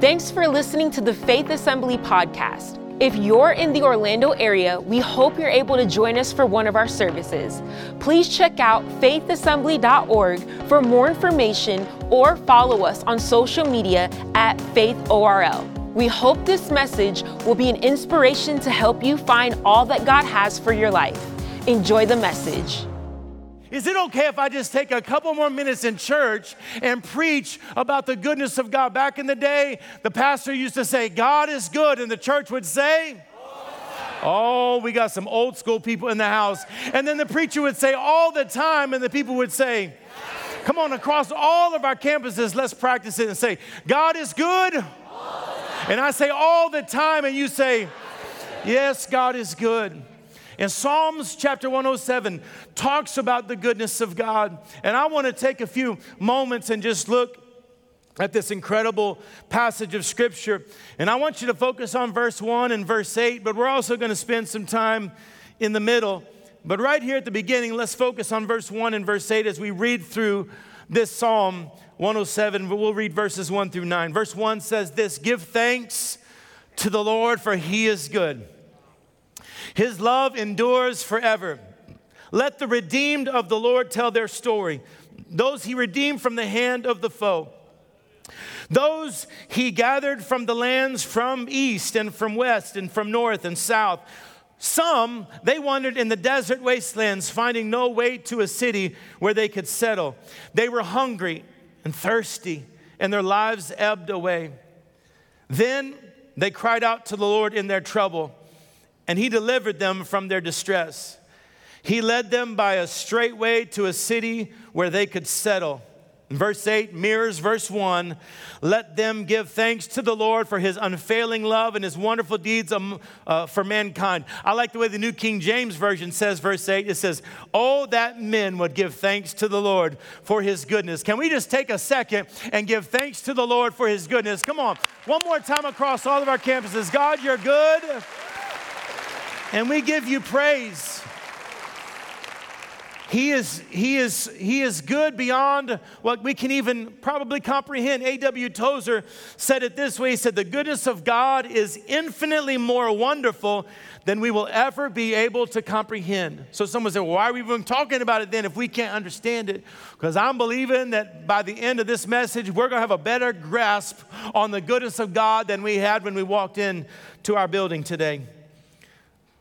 Thanks for listening to the Faith Assembly podcast. If you're in the Orlando area, we hope you're able to join us for one of our services. Please check out faithassembly.org for more information or follow us on social media at faithorl. We hope this message will be an inspiration to help you find all that God has for your life. Enjoy the message. Is it okay if I just take a couple more minutes in church and preach about the goodness of God? Back in the day, the pastor used to say, God is good, and the church would say, Oh, we got some old school people in the house. And then the preacher would say all the time, and the people would say, Come on, across all of our campuses, let's practice it and say, God is good. And I say all the time, and you say, Yes, God is good. And Psalms chapter 107 talks about the goodness of God. And I want to take a few moments and just look at this incredible passage of scripture. And I want you to focus on verse 1 and verse 8, but we're also going to spend some time in the middle. But right here at the beginning, let's focus on verse 1 and verse 8 as we read through this Psalm 107. We'll read verses 1 through 9. Verse 1 says this Give thanks to the Lord, for he is good his love endures forever. Let the redeemed of the Lord tell their story, those he redeemed from the hand of the foe. Those he gathered from the lands from east and from west and from north and south. Some they wandered in the desert wastelands, finding no way to a city where they could settle. They were hungry and thirsty, and their lives ebbed away. Then they cried out to the Lord in their trouble and he delivered them from their distress. He led them by a straight way to a city where they could settle. Verse 8 mirrors verse 1. Let them give thanks to the Lord for his unfailing love and his wonderful deeds um, uh, for mankind. I like the way the New King James Version says, verse 8. It says, Oh, that men would give thanks to the Lord for his goodness. Can we just take a second and give thanks to the Lord for his goodness? Come on. One more time across all of our campuses. God, you're good. And we give you praise. He is, he, is, he is good beyond what we can even probably comprehend. A.W. Tozer said it this way He said, The goodness of God is infinitely more wonderful than we will ever be able to comprehend. So someone said, well, Why are we even talking about it then if we can't understand it? Because I'm believing that by the end of this message, we're going to have a better grasp on the goodness of God than we had when we walked in to our building today.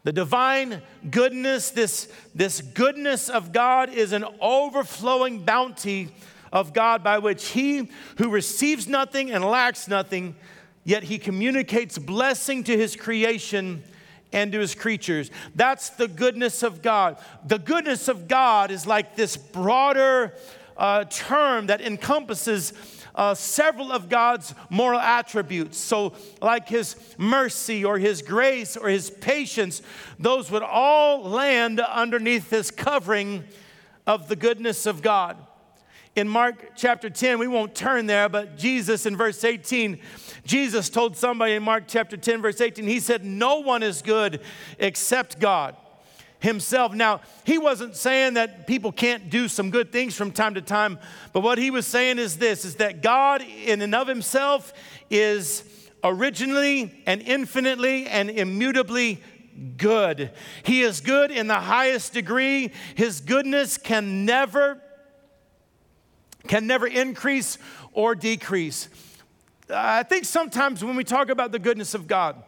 The divine goodness, this, this goodness of God is an overflowing bounty of God by which he who receives nothing and lacks nothing, yet he communicates blessing to his creation and to his creatures. That's the goodness of God. The goodness of God is like this broader uh, term that encompasses uh, several of God's moral attributes. So, like his mercy or his grace or his patience, those would all land underneath this covering of the goodness of God. In Mark chapter 10, we won't turn there, but Jesus in verse 18, Jesus told somebody in Mark chapter 10, verse 18, he said, No one is good except God himself. Now, he wasn't saying that people can't do some good things from time to time, but what he was saying is this is that God in and of himself is originally and infinitely and immutably good. He is good in the highest degree. His goodness can never can never increase or decrease. I think sometimes when we talk about the goodness of God,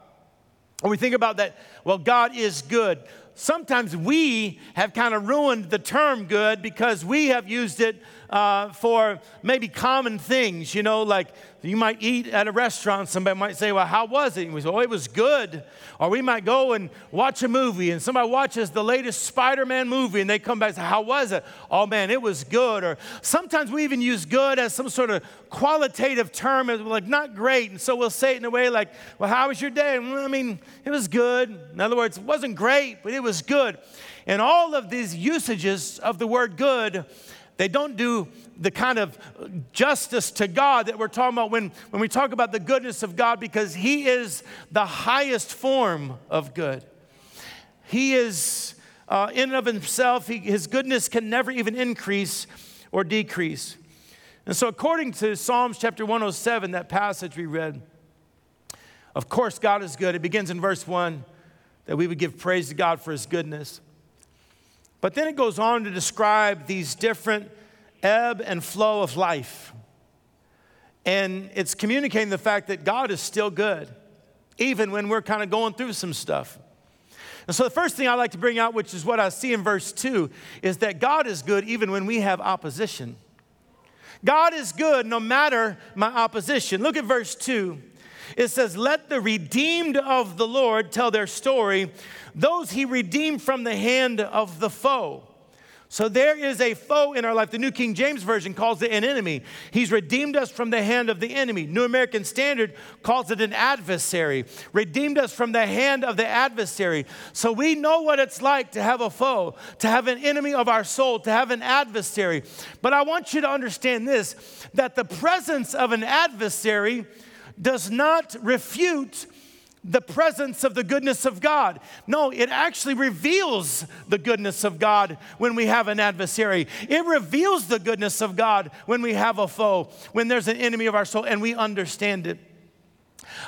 or we think about that, well, God is good sometimes we have kind of ruined the term good because we have used it uh, for maybe common things, you know, like you might eat at a restaurant, somebody might say, Well, how was it? And we say, Oh, it was good. Or we might go and watch a movie, and somebody watches the latest Spider Man movie, and they come back and say, How was it? Oh, man, it was good. Or sometimes we even use good as some sort of qualitative term, like not great. And so we'll say it in a way like, Well, how was your day? Well, I mean, it was good. In other words, it wasn't great, but it was good. And all of these usages of the word good they don't do the kind of justice to God that we're talking about when, when we talk about the goodness of God because He is the highest form of good. He is, uh, in and of Himself, he, His goodness can never even increase or decrease. And so, according to Psalms chapter 107, that passage we read, Of course, God is good. It begins in verse 1 that we would give praise to God for his goodness. But then it goes on to describe these different ebb and flow of life. And it's communicating the fact that God is still good, even when we're kind of going through some stuff. And so, the first thing I like to bring out, which is what I see in verse 2, is that God is good even when we have opposition. God is good no matter my opposition. Look at verse 2. It says, Let the redeemed of the Lord tell their story, those he redeemed from the hand of the foe. So there is a foe in our life. The New King James Version calls it an enemy. He's redeemed us from the hand of the enemy. New American Standard calls it an adversary. Redeemed us from the hand of the adversary. So we know what it's like to have a foe, to have an enemy of our soul, to have an adversary. But I want you to understand this that the presence of an adversary does not refute the presence of the goodness of God. No, it actually reveals the goodness of God when we have an adversary. It reveals the goodness of God when we have a foe, when there's an enemy of our soul, and we understand it.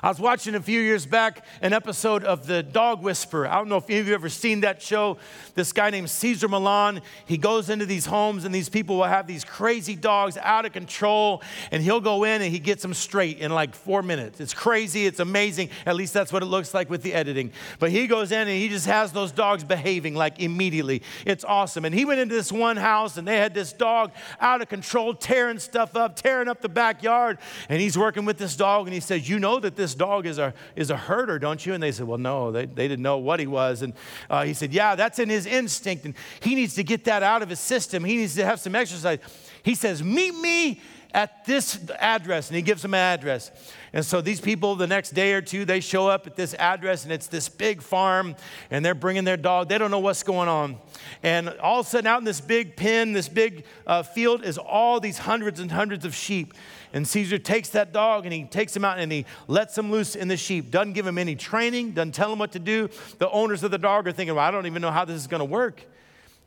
I was watching a few years back an episode of The Dog Whisperer. I don't know if any of you have ever seen that show. This guy named Cesar Millan, he goes into these homes and these people will have these crazy dogs out of control and he'll go in and he gets them straight in like four minutes. It's crazy, it's amazing. At least that's what it looks like with the editing. But he goes in and he just has those dogs behaving like immediately. It's awesome. And he went into this one house and they had this dog out of control, tearing stuff up, tearing up the backyard. And he's working with this dog and he says, You know that this dog is a, is a herder, don't you? And they said, Well, no, they, they didn't know what he was. And uh, he said, Yeah, that's in his instinct. And he needs to get that out of his system. He needs to have some exercise. He says, Meet me at this address. And he gives them an address. And so these people, the next day or two, they show up at this address and it's this big farm and they're bringing their dog. They don't know what's going on. And all of a sudden, out in this big pen, this big uh, field, is all these hundreds and hundreds of sheep. And Cesar takes that dog and he takes him out and he lets him loose in the sheep. Doesn't give him any training, doesn't tell him what to do. The owners of the dog are thinking, well, I don't even know how this is going to work.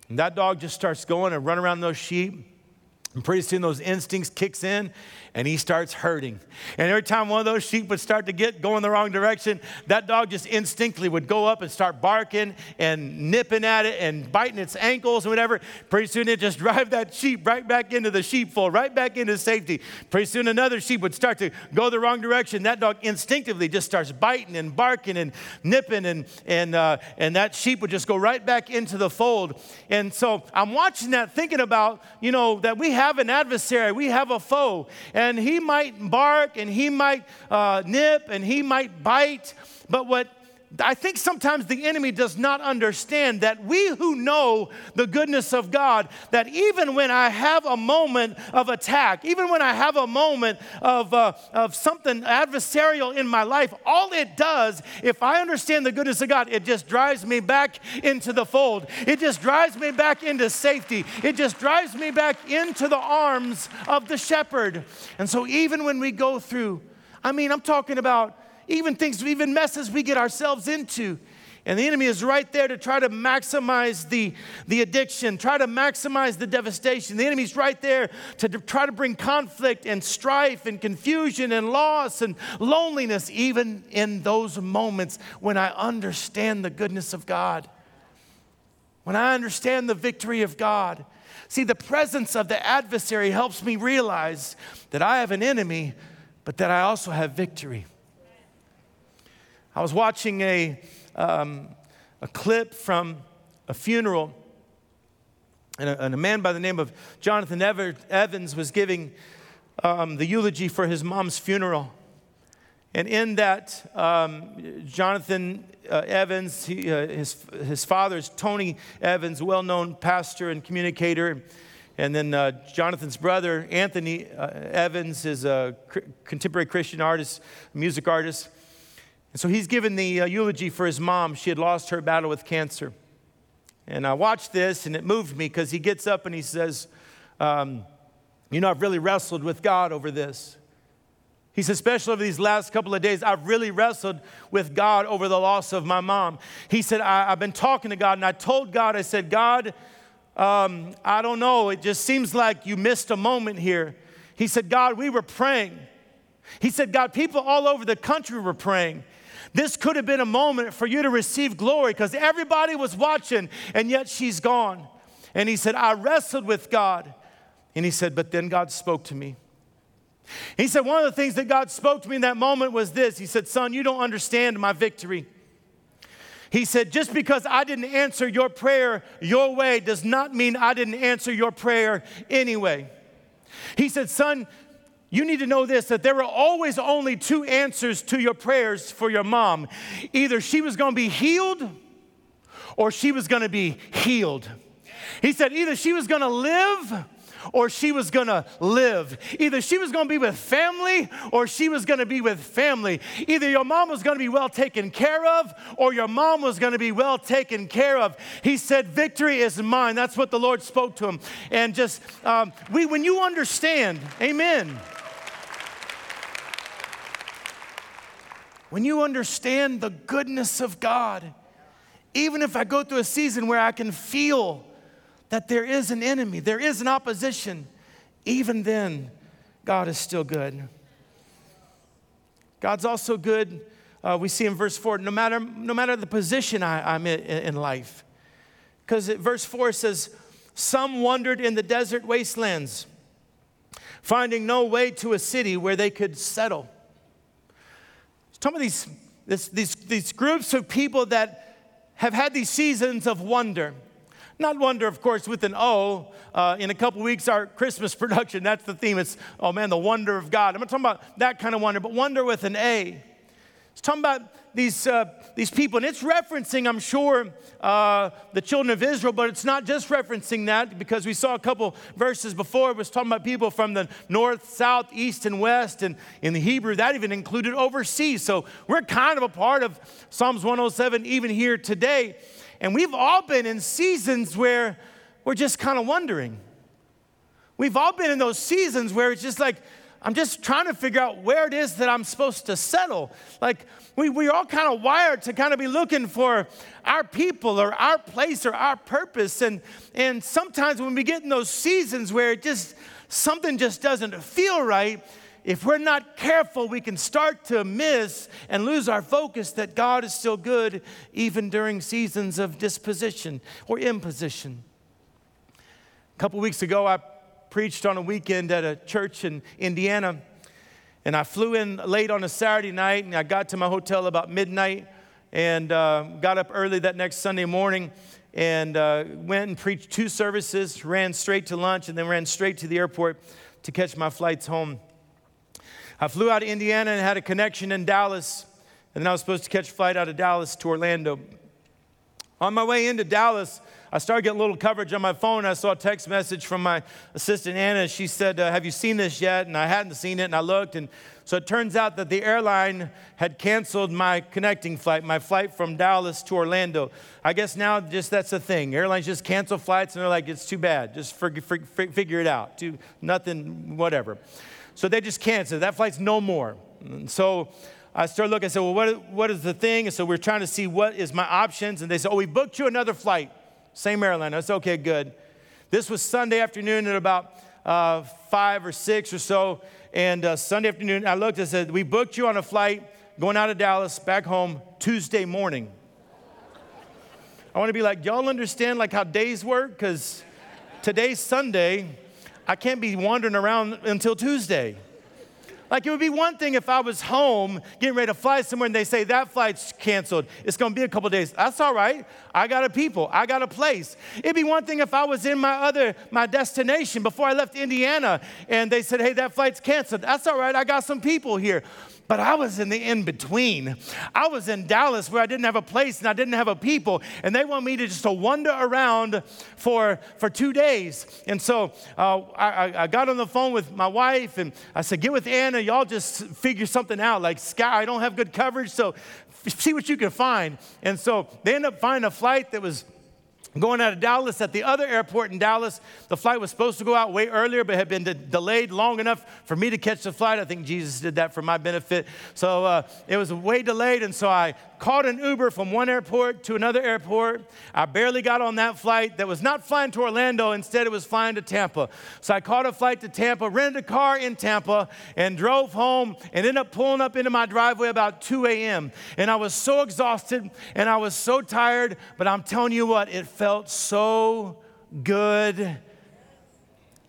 And that dog just starts going and run around those sheep. And pretty soon those instincts kicks in and he starts herding. And every time one of those sheep would start to get going the wrong direction, that dog just instinctively would go up and start barking and nipping at it and biting its ankles and whatever. Pretty soon it just drive that sheep right back into the sheepfold, right back into safety. Pretty soon another sheep would start to go the wrong direction. That dog instinctively just starts biting and barking and nipping, and and uh, and that sheep would just go right back into the fold. And so I'm watching that, thinking about you know that we have an adversary, we have a foe. And and he might bark and he might uh, nip and he might bite. But what I think sometimes the enemy does not understand that we who know the goodness of God, that even when I have a moment of attack, even when I have a moment of, uh, of something adversarial in my life, all it does, if I understand the goodness of God, it just drives me back into the fold. It just drives me back into safety. It just drives me back into the arms of the shepherd. And so even when we go through, I mean, I'm talking about even things, even messes we get ourselves into. And the enemy is right there to try to maximize the, the addiction, try to maximize the devastation. The enemy's right there to, to try to bring conflict and strife and confusion and loss and loneliness, even in those moments when I understand the goodness of God. When I understand the victory of God. See, the presence of the adversary helps me realize that I have an enemy, but that I also have victory. I was watching a, um, a clip from a funeral, and a, and a, man by the name of Jonathan Evans was giving um, the eulogy for his mom's funeral. And in that, um, Jonathan uh, Evans, he, uh, his, his father is Tony Evans, well known pastor and communicator. And then uh, Jonathan's brother, Anthony uh, Evans, is a contemporary Christian artist, music artist. And so he's given the uh, eulogy for his mom. She had lost her battle with cancer. And I watched this and it moved me because he gets up and he says, um, You know, I've really wrestled with God over this. He says, especially over these last couple of days, I've really wrestled with God over the loss of my mom. He said, I, have been talking to God and I told God, I said, God, um, I don't know, it just seems like you missed a moment here. He said, God, we were praying. He said, God, people all over the country were praying. This could have been a moment for you to receive glory because everybody was watching, and yet she's gone. And he said, I wrestled with God. And he said, But then God spoke to me. He said, One of the things that God spoke to me in that moment was this He said, Son, you don't understand my victory. He said, Just because I didn't answer your prayer your way does not mean I didn't answer your prayer anyway. He said, Son, you need to know this that there were always only two answers to your prayers for your mom. Either she was going to be healed or she was going to be healed. He said, either she was going to live or she was gonna live. Either she was gonna be with family or she was gonna be with family. Either your mom was gonna be well taken care of or your mom was gonna be well taken care of. He said, Victory is mine. That's what the Lord spoke to him. And just, um, we, when you understand, amen. When you understand the goodness of God, even if I go through a season where I can feel that there is an enemy, there is an opposition, even then, God is still good. God's also good. Uh, we see in verse 4 no matter, no matter the position I, am in, in life. Because verse 4 says, Some wandered in the desert wastelands, finding no way to a city where they could settle. Some of these, this, these, these groups of people that have had these seasons of wonder. Not wonder, of course, with an O. Uh, in a couple weeks, our Christmas production, that's the theme. It's, oh man, the wonder of God. I'm not talking about that kind of wonder, but wonder with an A. It's talking about these, uh, these people, and it's referencing, I'm sure, uh, the children of Israel, but it's not just referencing that because we saw a couple verses before. It was talking about people from the north, south, east, and west, and in the Hebrew, that even included overseas. So we're kind of a part of Psalms 107 even here today. And we've all been in seasons where we're just kind of wondering. We've all been in those seasons where it's just like, I'm just trying to figure out where it is that I'm supposed to settle. Like, we, we're all kind of wired to kind of be looking for our people or our place or our purpose. And, and sometimes when we get in those seasons where it just, something just doesn't feel right, if we're not careful, we can start to miss and lose our focus that God is still good even during seasons of disposition or imposition. A couple weeks ago, I preached on a weekend at a church in Indiana, and I flew in late on a Saturday night, and I got to my hotel about midnight and uh, got up early that next Sunday morning and uh, went and preached two services, ran straight to lunch, and then ran straight to the airport to catch my flights home. I flew out of Indiana and had a connection in Dallas, and then I was supposed to catch a flight out of Dallas to Orlando. On my way into Dallas, I started getting a little coverage on my phone. I saw a text message from my assistant Anna. She said, uh, Have you seen this yet? And I hadn't seen it, and I looked. And so it turns out that the airline had canceled my connecting flight, my flight from Dallas to Orlando. I guess now just that's a thing. Airlines just cancel flights, and they're like, It's too bad. Just for, for, for, figure it out. Do nothing, whatever. So they just canceled. That flight's no more. And so I started looking. I said, well, what, what is the thing? And so we're trying to see what is my options. And they said, oh, we booked you another flight. Same airline. I said, okay, good. This was Sunday afternoon at about uh, five or six or so. And uh, Sunday afternoon, I looked and said, we booked you on a flight going out of Dallas back home Tuesday morning. I want to be like, y'all understand like how days work? Because today's Sunday I can't be wandering around until Tuesday. Like it would be one thing if I was home getting ready to fly somewhere and they say that flight's canceled. It's to be a couple days. That's all right. I got a people. I got a place. It'd be one thing if I was in my other my destination before I left Indiana and they said, "Hey, that flight's canceled." That's all right. I got some people here. But I was in the in between. I was in Dallas where I didn't have a place and I didn't have a people, and they want me to just to wander around for, for two days. And so uh, I, I got on the phone with my wife and I said, Get with Anna, y'all just figure something out. Like, Sky, I don't have good coverage, so see what you can find. And so they ended up finding a flight that was going out of Dallas at the other airport in Dallas. The flight was supposed to go out way earlier, but had been de- delayed long enough for me to catch the flight. I think Jesus did that for my benefit. So uh, it was way delayed, and so I called an Uber from one airport to another airport. I barely got on that flight that was not flying to Orlando, instead, it was flying to Tampa. So I caught a flight to Tampa, rented a car in Tampa, and drove home and ended up pulling up into my driveway about 2 a.m. And I was so exhausted and I was so tired, but I'm telling you what, it felt so good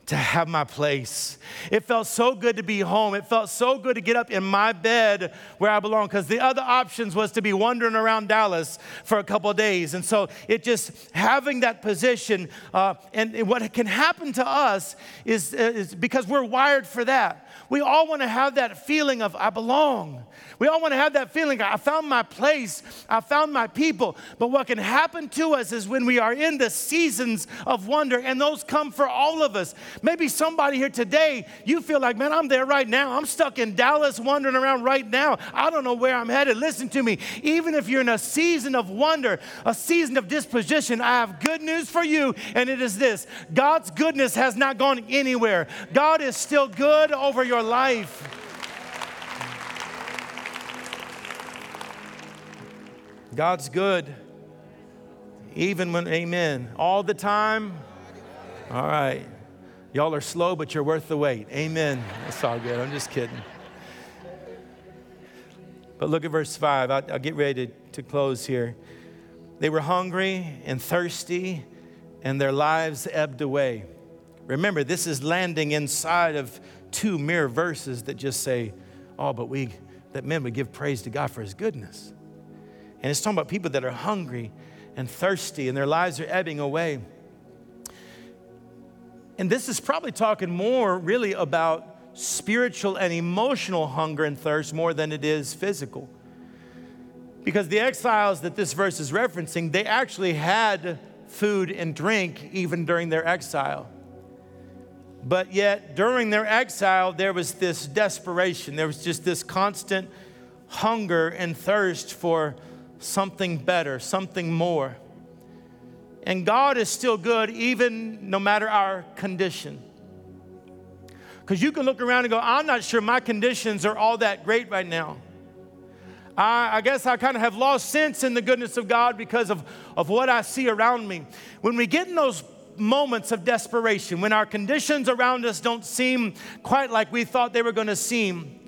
to have my place. It felt so good to be home. It felt so good to get up in my bed where I belong because the other options was to be wandering around Dallas for a couple days. And so it just having that position, uh, and what can happen to us is, uh, is because we're wired for that. We all want to have that feeling of I belong. We all want to have that feeling I found my place, I found my people. But what can happen to us is when we are in the seasons of wonder, and those come for all of us. Maybe somebody here today, you feel like, man, I'm there right now. I'm stuck in Dallas wandering around right now. I don't know where I'm headed. Listen to me. Even if you're in a season of wonder, a season of disposition, I have good news for you, and it is this God's goodness has not gone anywhere. God is still good over your life. God's good. Even when, amen. All the time? All right. Y'all are slow, but you're worth the wait. Amen. That's all good. I'm just kidding. But look at verse 5. I'll, I'll get ready to, to close here. They were hungry and thirsty, and their lives ebbed away. Remember, this is landing inside of two mere verses that just say, Oh, but we, that men would give praise to God for his goodness. And it's talking about people that are hungry and thirsty and their lives are ebbing away. And this is probably talking more really about spiritual and emotional hunger and thirst more than it is physical. Because the exiles that this verse is referencing, they actually had food and drink even during their exile. But yet, during their exile, there was this desperation. There was just this constant hunger and thirst for something better, something more. And God is still good even no matter our condition. Because you can look around and go, I'm not sure my conditions are all that great right now. I, I, guess I kind of have lost sense in the goodness of God because of, of what I see around me. When we get in those moments of desperation, when our conditions around us don't seem quite like we thought they were going to seem,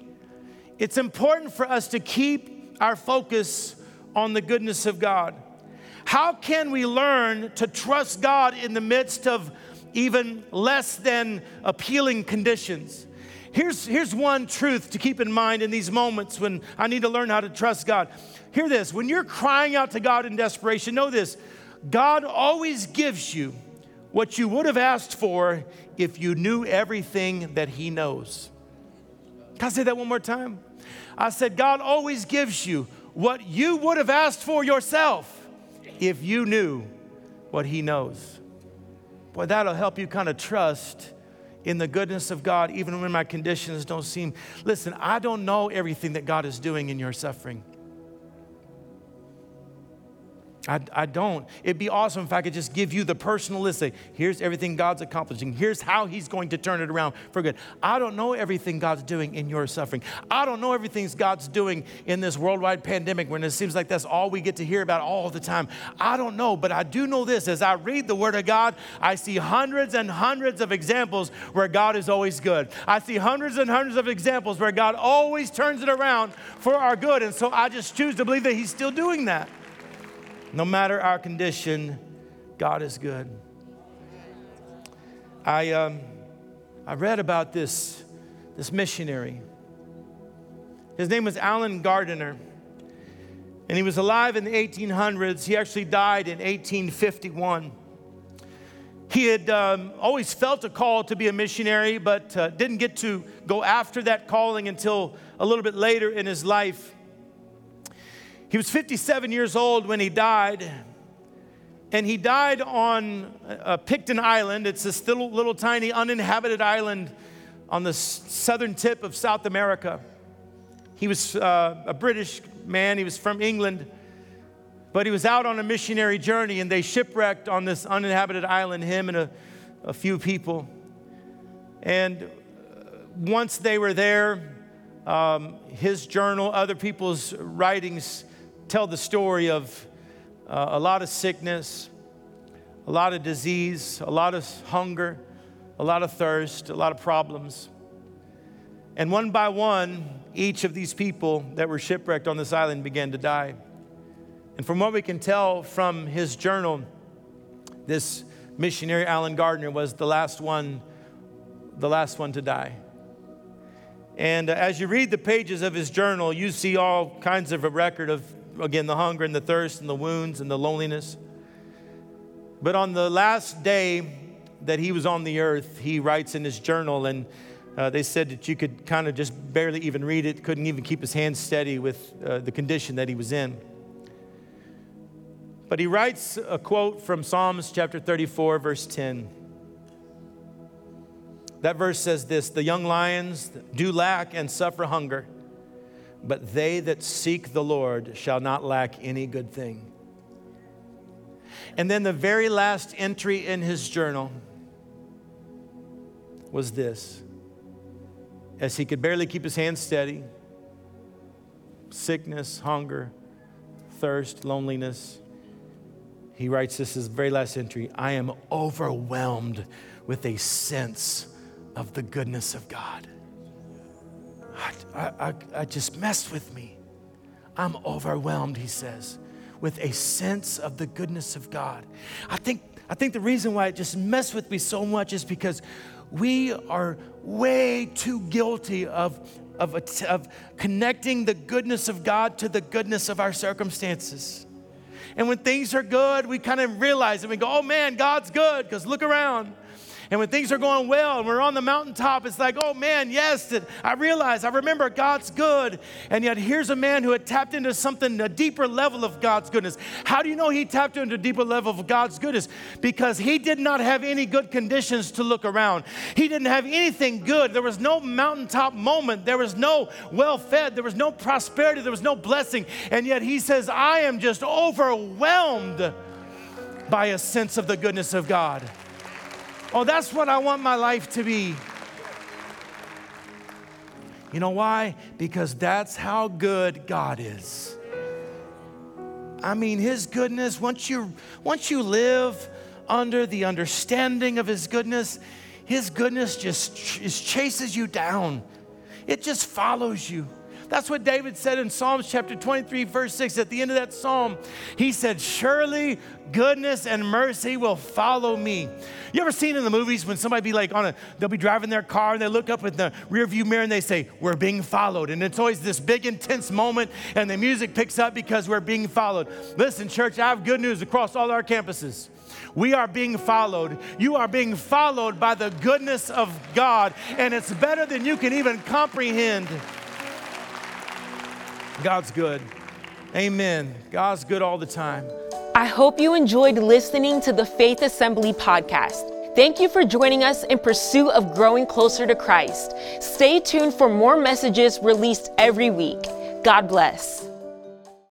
it's important for us to keep our focus on the goodness of God. How can we learn to trust God in the midst of even less than appealing conditions? Here's, here's one truth to keep in mind in these moments when I need to learn how to trust God. Hear this when you're crying out to God in desperation, know this God always gives you what you would have asked for if you knew everything that He knows. Can I say that one more time? I said, God always gives you what you would have asked for yourself if you knew what He knows. Boy, that'll help you kind of trust in the goodness of God, even when my conditions don't seem. Listen, I don't know everything that God is doing in your suffering. I, I don't. It'd be awesome if I could just give you the personal list. Say, here's everything God's accomplishing. Here's how He's going to turn it around for good. I don't know everything God's doing in your suffering. I don't know everything God's doing in this worldwide pandemic when it seems like that's all we get to hear about all the time. I don't know, but I do know this. As I read the Word of God, I see hundreds and hundreds of examples where God is always good. I see hundreds and hundreds of examples where God always turns it around for our good. And so I just choose to believe that He's still doing that. No matter our condition, God is good. I, um, I read about this, this missionary. His name was Allen Gardiner, and he was alive in the 1800s. He actually died in 1851. He had um, always felt a call to be a missionary, but uh, didn't get to go after that calling until a little bit later in his life. He was 57 years old when he died. And he died on uh, Pitcairn Island. It's this little, little tiny uninhabited island on the southern tip of South America. He was uh, a British man, he was from England, but he was out on a missionary journey and they shipwrecked on this uninhabited island, him and a, a few people. And uh, once they were there, um, his journal, other people's writings tell the story of uh, a lot of sickness, a lot of disease, a lot of hunger, a lot of thirst, a lot of problems. And one by one, each of these people that were shipwrecked on this island began to die. And from what we can tell from his journal, this missionary Allen Gardiner was the last one, the last one to die. And as you read the pages of his journal, you see all kinds of a record of, again, the hunger and the thirst and the wounds and the loneliness. But on the last day that he was on the earth, he writes in his journal, and uh, they said that you could kind of just barely even read it, couldn't even keep his hands steady with uh, the condition that he was in. But he writes a quote from Psalms chapter 34, verse 10. That verse says this The young lions do lack and suffer hunger, but they that seek the Lord shall not lack any good thing. And then the very last entry in his journal was this as he could barely keep his hands steady sickness, hunger, thirst, loneliness. He writes this is very last entry I am overwhelmed with a sense of the goodness of God. I, I, I, just messed with me. I'm overwhelmed, he says, with a sense of the goodness of God. I think, I think the reason why it just messed with me so much is because we are way too guilty of, of, of connecting the goodness of God to the goodness of our circumstances. And when things are good, we kind of realize and We go, oh man, God's good, because look around. And when things are going well and we're on the mountaintop, it's like, oh man, yes, I realize, I remember God's good. And yet here's a man who had tapped into something, a deeper level of God's goodness. How do you know he tapped into a deeper level of God's goodness? Because he did not have any good conditions to look around. He didn't have anything good. There was no mountaintop moment. There was no well fed. There was no prosperity. There was no blessing. And yet he says, I am just overwhelmed by a sense of the goodness of God. Oh, that's what I want my life to be. You know why? Because that's how good God is. I mean, His goodness, once you, once you live under the understanding of His goodness, His goodness just, just chases you down, it just follows you. That's what David said in Psalms chapter 23, verse 6. At the end of that psalm, he said, Surely goodness and mercy will follow me. You ever seen in the movies when somebody be like on a, they'll be driving their car and they look up in the rearview mirror and they say, We're being followed. And it's always this big, intense moment and the music picks up because we're being followed. Listen, church, I have good news across all our campuses. We are being followed. You are being followed by the goodness of God, and it's better than you can even comprehend. God's good. Amen. God's good all the time. I hope you enjoyed listening to the Faith Assembly podcast. Thank you for joining us in pursuit of growing closer to Christ. Stay tuned for more messages released every week. God bless.